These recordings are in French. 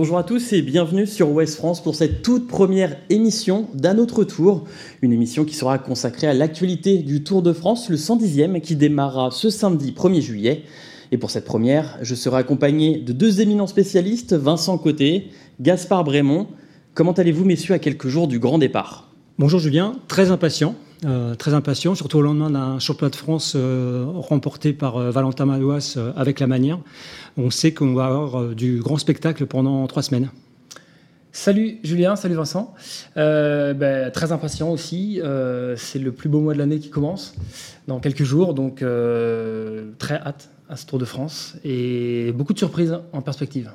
Bonjour à tous et bienvenue sur Ouest France pour cette toute première émission d'un autre tour. Une émission qui sera consacrée à l'actualité du Tour de France, le 110e, qui démarrera ce samedi 1er juillet. Et pour cette première, je serai accompagné de deux éminents spécialistes, Vincent Côté, Gaspard Brémond. Comment allez-vous, messieurs, à quelques jours du grand départ? Bonjour Julien, très impatient. Euh, très impatient, surtout au lendemain d'un championnat de France euh, remporté par euh, Valentin Malouas avec la manière. On sait qu'on va avoir du grand spectacle pendant trois semaines. Salut Julien, salut Vincent. Ben, très impatient aussi. c'est le plus beau mois de l'année qui commence dans quelques jours, donc très hâte à ce Tour de France et beaucoup de surprises en perspective.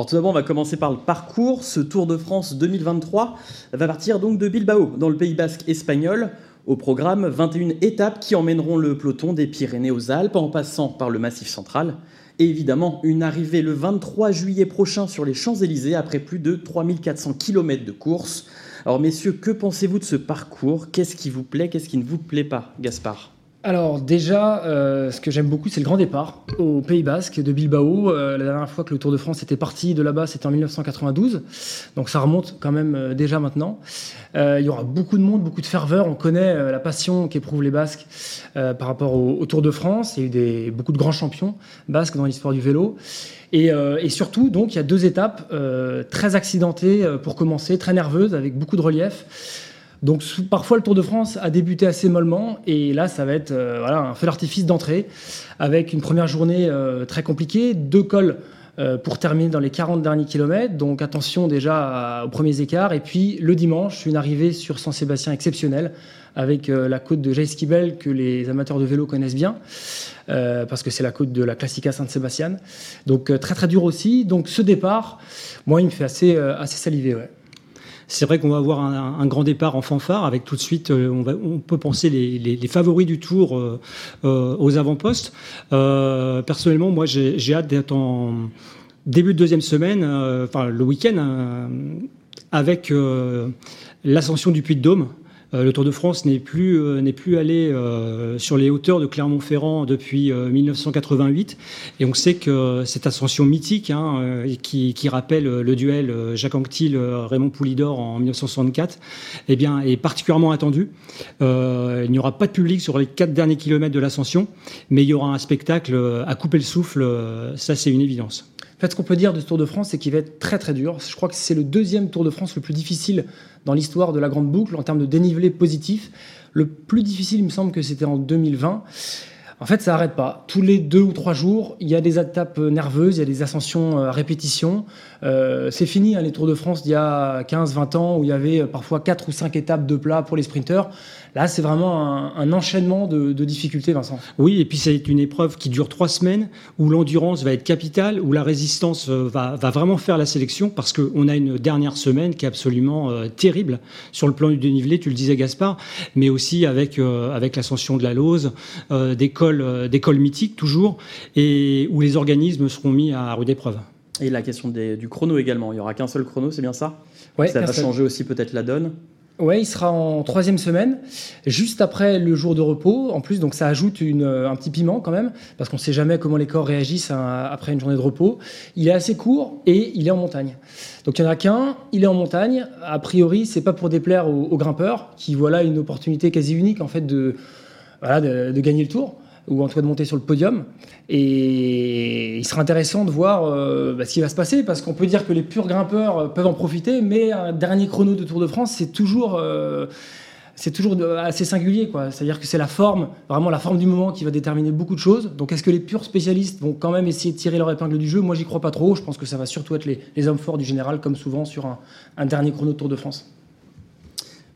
Alors tout d'abord, on va commencer par le parcours. Ce Tour de France 2023 va partir donc de Bilbao, dans le Pays basque espagnol. Au programme, 21 étapes qui emmèneront le peloton des Pyrénées aux Alpes en passant par le Massif central. Et évidemment, une arrivée le 23 juillet prochain sur les Champs-Élysées après plus de 3400 km de course. Alors messieurs, que pensez-vous de ce parcours? Qu'est-ce qui vous plaît? Qu'est-ce qui ne vous plaît pas, Gaspard? Alors déjà, euh, ce que j'aime beaucoup, c'est le grand départ au Pays Basque de Bilbao. Euh, la dernière fois que le Tour de France était parti de là-bas, c'était en 1992. Donc ça remonte quand même euh, déjà maintenant. il y aura beaucoup de monde, beaucoup de ferveur. On connaît la passion qu'éprouvent les Basques par rapport au, Tour de France. Il y a eu des, beaucoup de grands champions basques dans l'histoire du vélo. Et, et, surtout, donc, il y a deux étapes très accidentées pour commencer, très nerveuses, avec beaucoup de relief. Donc parfois le Tour de France a débuté assez mollement et là ça va être euh, voilà, un feu d'artifice d'entrée avec une première journée euh, très compliquée, deux cols euh, pour terminer dans les 40 derniers kilomètres. Donc attention déjà aux premiers écarts. Et puis le dimanche, une arrivée sur Saint-Sébastien exceptionnelle avec la côte de Jaïskibel que les amateurs de vélo connaissent bien. parce que c'est la côte de la Classica Saint-Sébastien. Donc très très dur aussi. Donc ce départ, moi, il me fait assez, assez saliver. Ouais. C'est vrai qu'on va avoir un, grand départ en fanfare avec tout de suite, euh, on, peut penser les, favoris du tour euh, euh, aux avant-postes. personnellement, moi, j'ai hâte d'être en début de deuxième semaine, enfin le week-end, avec l'ascension du Puy de Dôme. Euh, le Tour de France n'est plus, euh, n'est plus allé euh, sur les hauteurs de Clermont-Ferrand depuis 1988. Et on sait que cette ascension mythique, hein, qui, rappelle le duel Jacques Anquetil-Raymond Poulidor en 1964, eh bien, est particulièrement attendue. il n'y aura pas de public sur les quatre derniers kilomètres de l'ascension, mais il y aura un spectacle à couper le souffle. Ça, c'est une évidence. En fait, ce qu'on peut dire de ce Tour de France, c'est qu'il va être très très dur. Je crois que c'est le deuxième Tour de France le plus difficile dans l'histoire de la grande boucle en termes de dénivelé positif. Le plus difficile, il me semble que c'était en 2020. En fait, ça n'arrête pas. Tous les deux ou trois jours, il y a des étapes nerveuses, il y a des ascensions à répétition. Euh, c'est fini, hein, les Tours de France d'il y a 15-20 ans, où il y avait parfois quatre ou cinq étapes de plat pour les sprinteurs. Là, c'est vraiment un, enchaînement de, difficultés, Vincent. Oui, et puis c'est une épreuve qui dure trois semaines, où l'endurance va être capitale, où la résistance euh, va, vraiment faire la sélection, parce qu'on a une dernière semaine qui est absolument euh, terrible sur le plan du dénivelé, tu le disais Gaspard, mais aussi avec, euh, avec l'ascension de la Lose, des, cols, des cols mythiques toujours, et où les organismes seront mis à rude épreuve. Et la question du chrono également. Il n'y aura qu'un seul chrono, c'est bien ça ouais, Ça va changer aussi peut-être la donne oui, il sera en troisième semaine, juste après le jour de repos. En plus, donc ça ajoute un petit piment quand même, parce qu'on ne sait jamais comment les corps réagissent après une journée de repos. Il est assez court et il est en montagne. Donc il n'y en a qu'un, il est en montagne. A priori, c'est pas pour déplaire aux, grimpeurs, qui voilà une opportunité quasi unique en fait de, de gagner le tour ou en tout cas de monter sur le podium. Et il sera intéressant de voir euh, bah, ce qui va se passer, parce qu'on peut dire que les purs grimpeurs euh, peuvent en profiter, mais un dernier chrono de Tour de France, c'est toujours, euh, c'est toujours assez singulier. C'est-à-dire que c'est la forme, vraiment la forme du moment qui va déterminer beaucoup de choses. Donc est-ce que les purs spécialistes vont quand même essayer de tirer leur épingle du jeu? Moi, j'y crois pas trop. Je pense que ça va surtout être les, hommes forts du général, comme souvent sur un, un dernier chrono de Tour de France.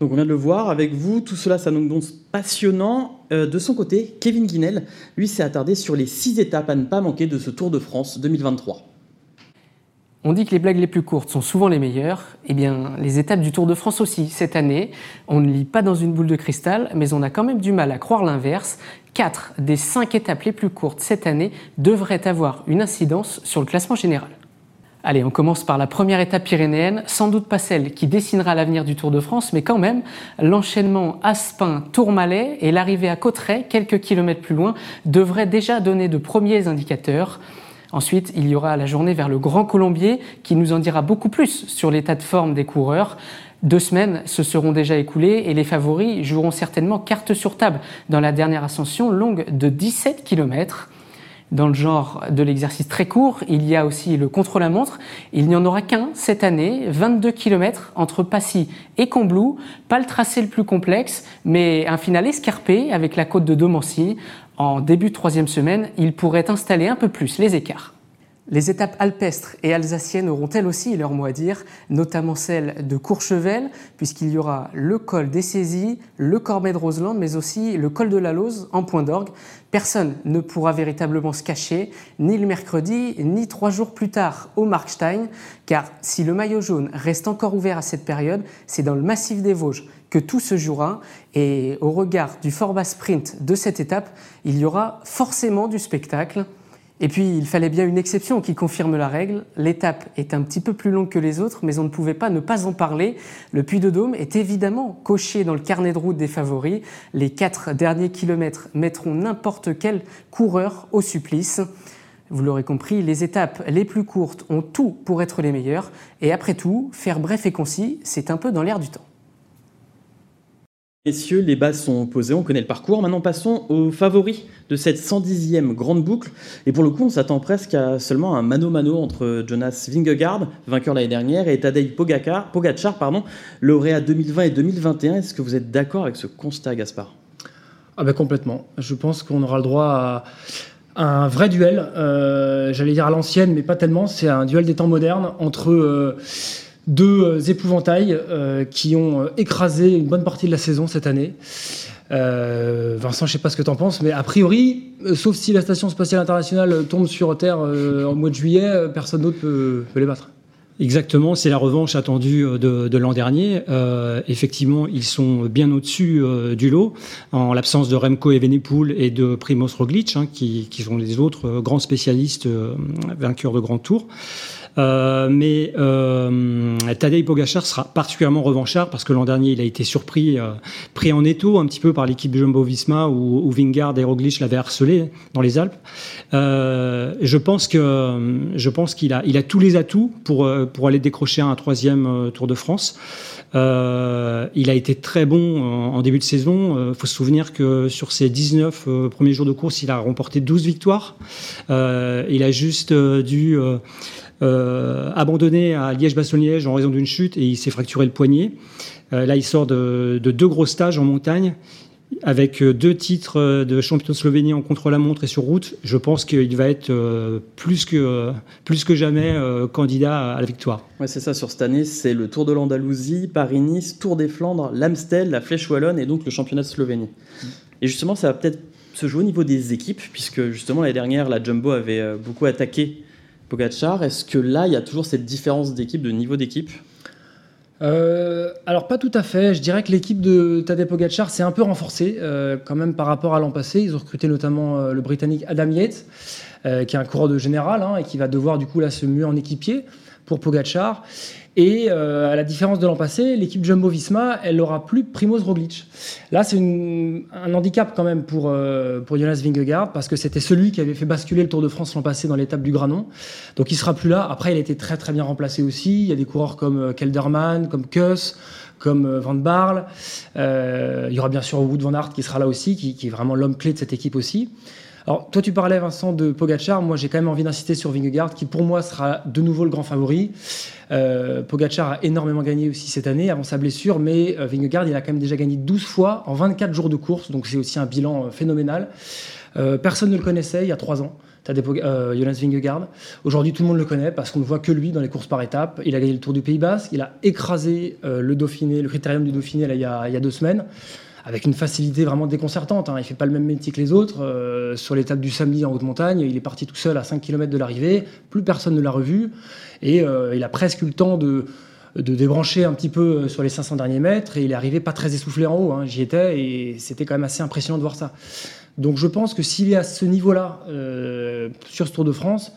Donc on vient de le voir avec vous, tout cela s'annonce passionnant. Euh, de son côté, Kevin Guinel, lui, s'est attardé sur les six étapes à ne pas manquer de ce Tour de France 2023. On dit que les blagues les plus courtes sont souvent les meilleures. Eh bien, les étapes du Tour de France aussi, cette année, on ne lit pas dans une boule de cristal, mais on a quand même du mal à croire l'inverse. Quatre des cinq étapes les plus courtes cette année devraient avoir une incidence sur le classement général. Allez, on commence par la première étape pyrénéenne, sans doute pas celle qui dessinera l'avenir du Tour de France, mais quand même, l'enchaînement Aspin-Tourmalet et l'arrivée à Cotteret, quelques kilomètres plus loin, devraient déjà donner de premiers indicateurs. Ensuite, il y aura la journée vers le Grand Colombier qui nous en dira beaucoup plus sur l'état de forme des coureurs. Deux semaines se seront déjà écoulées et les favoris joueront certainement carte sur table dans la dernière ascension longue de 17 km. Dans le genre de l'exercice très court, il y a aussi le contre-la-montre. Il n'y en aura qu'un cette année, 22 km entre Passy et Combloux. Pas le tracé le plus complexe, mais un final escarpé avec la côte de Domancy. En début de troisième semaine, il pourrait installer un peu plus les écarts. Les étapes alpestres et alsaciennes auront elles aussi leur mot à dire, notamment celle de Courchevel, puisqu'il y aura le col des Saisies, le Cormet de Roseland, mais aussi le col de la Lose en point d'orgue. Personne ne pourra véritablement se cacher, ni le mercredi, ni trois jours plus tard au Markstein, car si le maillot jaune reste encore ouvert à cette période, c'est dans le massif des Vosges que tout se jouera, et au regard du format sprint de cette étape, il y aura forcément du spectacle. Et puis, il fallait bien une exception qui confirme la règle. L'étape est un petit peu plus longue que les autres, mais on ne pouvait pas ne pas en parler. Le Puy de Dôme est évidemment coché dans le carnet de route des favoris. Les quatre derniers kilomètres mettront n'importe quel coureur au supplice. Vous l'aurez compris, les étapes les plus courtes ont tout pour être les meilleures. Et après tout, faire bref et concis, c'est un peu dans l'air du temps. Messieurs, les bases sont posées, on connaît le parcours. Maintenant, passons aux favoris de cette 110e grande boucle. Et pour le coup, on s'attend presque à seulement un mano-mano entre Jonas Vingegaard, vainqueur l'année dernière, et Tadej Pogacar, Pogacar, pardon, lauréat 2020 et 2021. Est-ce que vous êtes d'accord avec ce constat, Gaspard? Ah ben Complètement. Je pense qu'on aura le droit à un vrai duel. Euh, j'allais dire à l'ancienne, mais pas tellement. C'est un duel des temps modernes entre... Euh, deux euh, épouvantails euh, qui ont euh, écrasé une bonne partie de la saison cette année. Vincent, je sais pas ce que tu en penses, mais a priori, sauf si la station spatiale internationale tombe sur Terre en mois de juillet, personne d'autre peut, les battre. Exactement, c'est la revanche attendue de, l'an dernier. effectivement, ils sont bien au-dessus du lot, en l'absence de Remco Evenepoel et de Primoz Roglic, hein, qui, qui, sont les autres grands spécialistes vainqueurs de grands tours. Euh, mais euh, Tadej Pogacar sera particulièrement revanchard parce que l'an dernier, il a été surpris, euh, pris en étau un petit peu par l'équipe Jumbo-Visma où, où Vingard et Roglic l'avaient harcelé dans les Alpes. Euh, je pense que je pense qu'il a, il a tous les atouts pour pour aller décrocher un troisième Tour de France. Il a été très bon en, début de saison. Il faut se souvenir que sur ses 19 premiers jours de course, il a remporté 12 victoires. Il a juste dû abandonné à Liège-Bastogne-Liège en raison d'une chute et il s'est fracturé le poignet. Euh, là, il sort de, deux gros stages en montagne avec euh, deux titres de champion de Slovénie en contre-la-montre et sur route, je pense qu'il va être plus que, plus que jamais candidat à la victoire. Ouais, c'est ça, sur cette année, c'est le Tour de l'Andalousie, Paris-Nice, Tour des Flandres, l'Amstel, la Flèche Wallonne et donc le championnat de Slovénie. Et justement, ça va peut-être se jouer au niveau des équipes, puisque justement l'année dernière, la Jumbo avait beaucoup attaqué Pogachar. Est-ce que là, il y a toujours cette différence d'équipe, de niveau d'équipe euh, alors pas tout à fait. Je dirais que l'équipe de Tadej Pogacar s'est un peu renforcée euh, quand même par rapport à l'an passé. Ils ont recruté notamment euh, le Britannique Adam Yates, qui est un coureur de général hein, et qui va devoir du coup là se muer en équipier pour Pogachar. Et euh, à la différence de l'an passé, l'équipe Jumbo-Visma, elle n'aura plus Primoz Roglic. Là, c'est un handicap quand même pour, euh, pour Jonas Vingegaard, parce que c'était celui qui avait fait basculer le Tour de France l'an passé dans l'étape du Granon. Donc il sera plus là. Après, il a été très très bien remplacé aussi. Il y a des coureurs comme euh, Kelderman, comme Kuss, comme Van Barle. il y aura bien sûr Wood Van Aert qui sera là aussi, qui, qui est vraiment l'homme clé de cette équipe aussi. Alors, toi, tu parlais, Vincent, de Pogachar. Moi, j'ai quand même envie d'insister sur Vingegaard, qui pour moi sera de nouveau le grand favori. Euh, Pogachar a énormément gagné aussi cette année avant sa blessure, mais euh, Vingegaard, il a quand même déjà gagné 12 fois en 24 jours de course, donc c'est aussi un bilan euh, phénoménal. personne ne le connaissait il y a 3 ans. T'as des Jonas Vingegaard. Aujourd'hui, tout le monde le connaît parce qu'on ne voit que lui dans les courses par étapes. Il a gagné le Tour du Pays Basque, il a écrasé le Dauphiné, le Critérium du Dauphiné y a, il y a deux semaines avec une facilité vraiment déconcertante. Hein. Il fait pas le même métier que les autres. Euh, sur l'étape du samedi en haute montagne, il est parti tout seul à 5 km de l'arrivée. Plus personne ne l'a revu. Et euh, il a presque eu le temps de, de débrancher un petit peu euh, sur les 500 derniers mètres. Et il est arrivé pas très essoufflé en haut. Hein. J'y étais et c'était quand même assez impressionnant de voir ça. Donc je pense que s'il est à ce niveau-là sur ce Tour de France,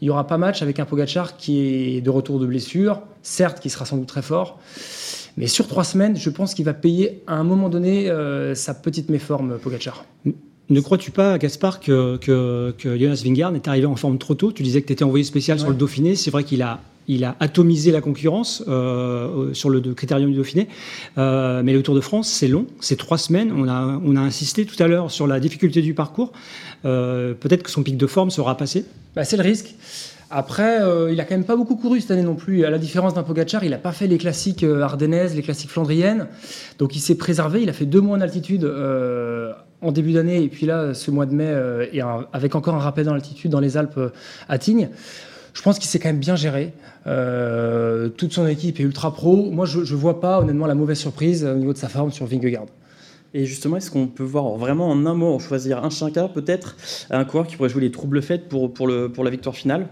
il y aura pas match avec un Pogachar qui est de retour de blessure, certes qui sera sans doute très fort, mais sur trois semaines, je pense qu'il va payer à un moment donné euh, sa petite méforme, Pogacar. Ne crois-tu pas, Gaspard, que, que, Jonas Vingard est arrivé en forme trop tôt? Tu disais que tu étais envoyé spécial sur le Dauphiné. C'est vrai qu'il a, il a atomisé la concurrence euh, sur le critérium du Dauphiné. Euh, mais le Tour de France, c'est long, c'est trois semaines. On a, on a insisté tout à l'heure sur la difficulté du parcours. Euh, peut-être que son pic de forme sera passé. Bah, c'est le risque. Après, il a quand même pas beaucoup couru cette année non plus. À la différence d'un Pogacar, il n'a pas fait les classiques ardennaises, les classiques flandriennes. Donc il s'est préservé. Il a fait deux mois en altitude en début d'année. Et puis là, ce mois de mai, avec encore un rappel dans l'altitude dans les Alpes à Tignes. Je pense qu'il s'est quand même bien géré. Euh, toute son équipe est ultra pro. Moi, je ne vois pas honnêtement la mauvaise surprise au niveau de sa forme sur Vingegaard. Et justement, est-ce qu'on peut voir vraiment en un mot, en choisir un chacun, peut-être, un coureur qui pourrait jouer les troubles faites pour, pour, le, pour la victoire finale?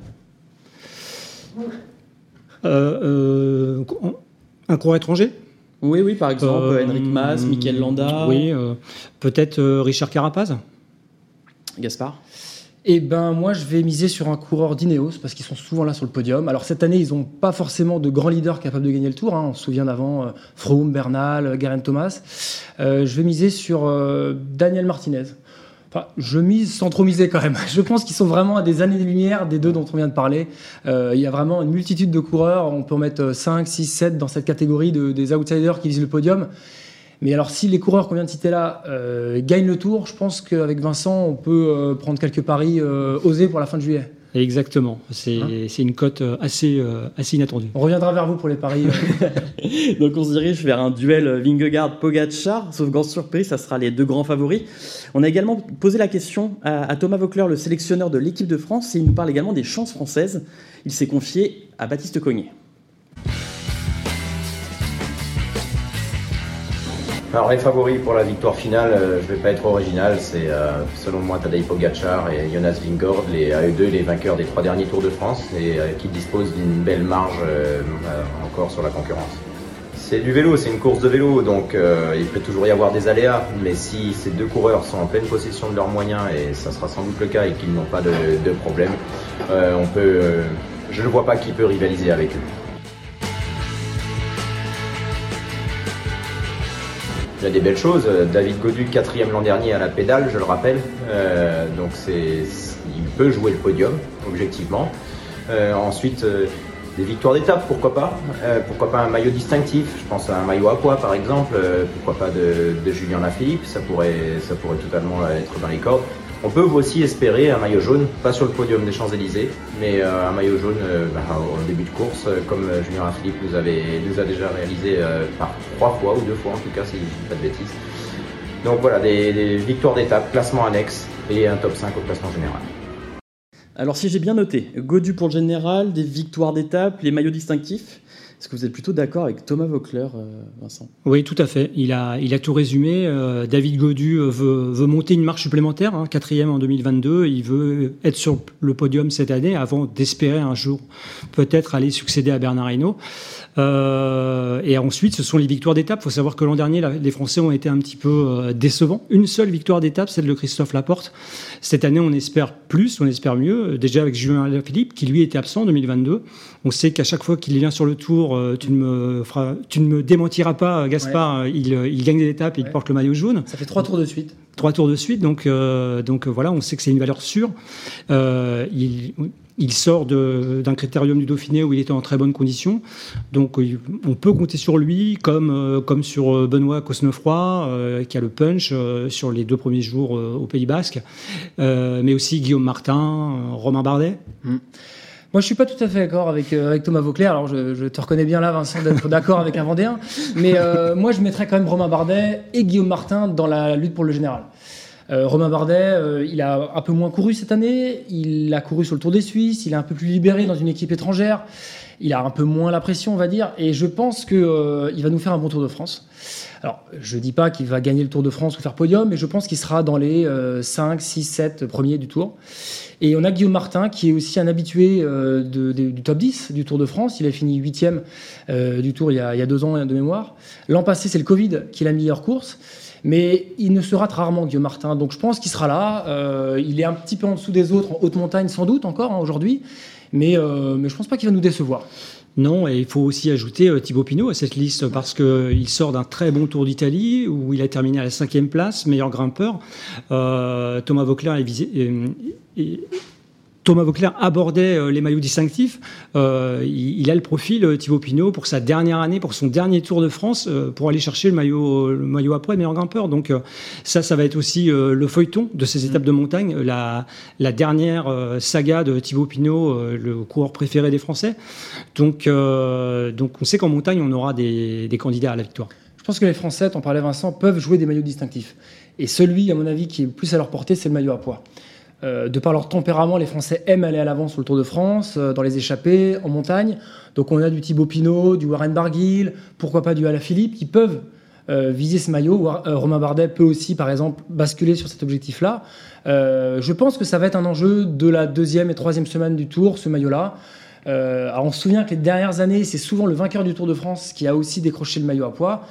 Euh, euh, Un coureur étranger? Oui, oui, par exemple, Henrik Mas, Mikel Landa. Oui, peut-être Richard Carapaz Gaspard? Eh ben moi je vais miser sur un coureur d'Ineos parce qu'ils sont souvent là sur le podium. Alors cette année ils n'ont pas forcément de grands leaders capables de gagner le Tour. Hein. On se souvient d'avant euh, Froome, Bernal, euh, Garen Thomas. Euh, je vais miser sur Daniel Martinez. Enfin, je mise sans trop miser quand même. Je pense qu'ils sont vraiment à des années-lumière des deux dont on vient de parler. il y a vraiment une multitude de coureurs. On peut en mettre 5, 6, 7 dans cette catégorie de, des outsiders qui visent le podium. Mais alors, si les coureurs qu'on vient de citer là euh, gagnent le tour, je pense qu'avec Vincent, on peut euh, prendre quelques paris euh, osés pour la fin de juillet. Exactement, c'est hein une cote assez, assez inattendue. On reviendra vers vous pour les paris. Donc on se dirige vers un duel Vingegaard-Pogacar, sauf grande surprise, ça sera les deux grands favoris. On a également posé la question à, à Thomas Vaucler, le sélectionneur de l'équipe de France, et il nous parle également des chances françaises. Il s'est confié à Baptiste Cognier. Alors les favoris pour la victoire finale, euh, je ne vais pas être original, c'est euh, selon moi Tadej Pogacar et Jonas Vingegaard, les, à eux deux les vainqueurs des trois derniers Tours de France et euh, qui disposent d'une belle marge encore sur la concurrence. C'est du vélo, c'est une course de vélo, donc il peut toujours y avoir des aléas, mais si ces deux coureurs sont en pleine possession de leurs moyens, et ça sera sans doute le cas, et qu'ils n'ont pas de, de problème, on peut, je ne vois pas qui peut rivaliser avec eux. Il y a des belles choses. David Godu, quatrième l'an dernier à la pédale, je le rappelle. Euh, donc il peut jouer le podium, objectivement. Euh, ensuite, euh, des victoires d'étape, pourquoi pas Pourquoi pas un maillot distinctif Je pense à un maillot à poids, par exemple. pourquoi pas de, de Julien Lafilippe Ça pourrait, ça pourrait totalement être dans les cordes. On peut aussi espérer un maillot jaune, pas sur le podium des Champs-Élysées, mais euh, un maillot jaune euh, bah, au début de course, euh, comme Julien Philippe nous, nous a déjà réalisé par trois fois ou deux fois en tout cas, si je ne dis pas de bêtises. Donc voilà, des, des victoires d'étape, classement annexe et un top 5 au classement général. Alors si j'ai bien noté, Godu pour le général, des victoires d'étape, les maillots distinctifs. Est-ce que vous êtes plutôt d'accord avec Thomas Vaucler, euh, Vincent? Oui, tout à fait. Il a, il a tout résumé. Euh, David Godu euh, veut, veut, monter une marche supplémentaire, hein, quatrième en 2022. Il veut être sur le podium cette année avant d'espérer un jour peut-être aller succéder à Bernard Hinault. Euh, et ensuite, ce sont les victoires d'étape. Il faut savoir que l'an dernier, les Français ont été un petit peu euh, décevants. Une seule victoire d'étape, celle de Christophe Laporte. Cette année, on espère plus, on espère mieux. Déjà avec Julien Philippe, qui lui était absent en 2022. On sait qu'à chaque fois qu'il vient sur le tour, euh, tu ne me, tu ne me démentiras pas, Gaspard. Il, il, gagne des étapes et il porte le maillot jaune. Ça fait trois tours de suite trois tours de suite. Donc, donc voilà, on sait que c'est une valeur sûre. il, il sort d'un critérium du Dauphiné où il était en très bonne condition. Donc on peut compter sur lui, comme, euh, comme sur euh, Benoît Cosnefroy, euh, qui a le punch sur les deux premiers jours au Pays Basque, mais aussi Guillaume Martin, Romain Bardet. Mm. Moi, je suis pas tout à fait d'accord avec, avec Thomas Vauclair. Alors, je, te reconnais bien là, Vincent, d'être d'accord avec un Vendéen. Mais moi, je mettrais quand même Romain Bardet et Guillaume Martin dans la lutte pour le général. Euh, Romain Bardet, euh, il a un peu moins couru cette année. Il a couru sur le Tour des Suisses. Il est un peu plus libéré dans une équipe étrangère. Il a un peu moins la pression, on va dire. Et je pense qu'il euh, va nous faire un bon Tour de France. Alors, je ne dis pas qu'il va gagner le Tour de France ou faire podium, mais je pense qu'il sera dans les 5, 6, 7 premiers du Tour. Et on a Guillaume Martin, qui est aussi un habitué du top 10 du Tour de France. Il a fini 8 du Tour il y, a, il y a deux ans de mémoire. L'an passé, c'est le Covid qui l'a mis meilleure course. Mais il ne se rate rarement, Guillaume Martin. Donc je pense qu'il sera là. Euh, il est un petit peu en dessous des autres, en haute montagne sans doute encore hein, aujourd'hui. Mais, euh, je ne pense pas qu'il va nous décevoir. Non, et il faut aussi ajouter euh, Thibaut Pinot à cette liste parce qu'il sort d'un très bon Tour d'Italie où il a terminé à la cinquième place, meilleur grimpeur. Thomas Vauclair est visé, Thomas Vauclair abordait euh, les maillots distinctifs. Euh, il, a le profil euh, Thibaut Pinot pour sa dernière année, pour son dernier Tour de France, pour aller chercher le maillot, le maillot après meilleur grimpeur. Donc ça, ça va être aussi le feuilleton de ces étapes de montagne, la, dernière saga de Thibaut Pinot, le coureur préféré des Français. Donc, donc on sait qu'en montagne, on aura des, des candidats à la victoire. Je pense que les Français, t'en parlais Vincent, peuvent jouer des maillots distinctifs. Et celui, à mon avis, qui est le plus à leur portée, c'est le maillot à poids. Euh, de par leur tempérament, les Français aiment aller à l'avant sur le Tour de France, euh, dans les échappées, en montagne. Donc on a du Thibaut Pinot, du Warren Barguil, pourquoi pas du Alaphilippe, qui peuvent euh, viser ce maillot. Romain Bardet peut aussi, par exemple, basculer sur cet objectif-là. je pense que ça va être un enjeu de la deuxième et troisième semaine du Tour, ce maillot-là. on se souvient que les dernières années, c'est souvent le vainqueur du Tour de France qui a aussi décroché le maillot à poids.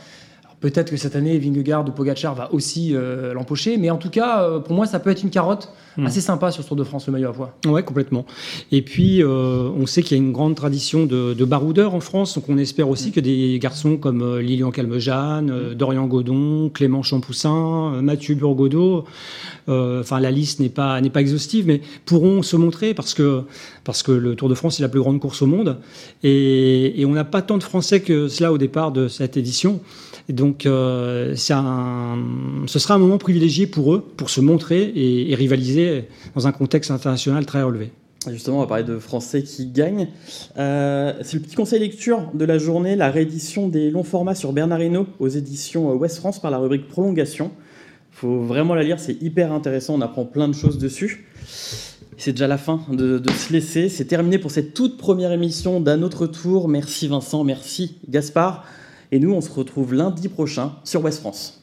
Peut-être que cette année, Vingegaard ou Pogacar va aussi euh, l'empocher, mais en tout cas, euh, pour moi, ça peut être une carotte hmm. assez sympa sur ce Tour de France, le maillot à poids. Ouais, complètement. Et puis, euh, on sait qu'il y a une grande tradition de, baroudeurs en France, donc on espère aussi hmm. que des garçons comme Lilian Calmejane, hmm. Dorian Godon, Clément Champoussin, Mathieu Burgodeau, enfin la liste n'est pas n'est pas exhaustive, mais pourront se montrer parce que parce que le Tour de France est la plus grande course au monde et, et on n'a pas tant de Français que cela au départ de cette édition donc, euh, ce sera un moment privilégié pour eux, pour se montrer et, rivaliser dans un contexte international très relevé. Justement, on va parler de Français qui gagnent. Euh, c'est le petit conseil lecture de la journée, la réédition des longs formats sur Bernard Hinault aux éditions Ouest France par la rubrique Prolongation. Il faut vraiment la lire, c'est hyper intéressant, on apprend plein de choses dessus. C'est déjà la fin de, de se laisser. C'est terminé pour cette toute première émission d'un autre tour. Merci Vincent, merci Gaspard. Et nous, on se retrouve lundi prochain sur West France.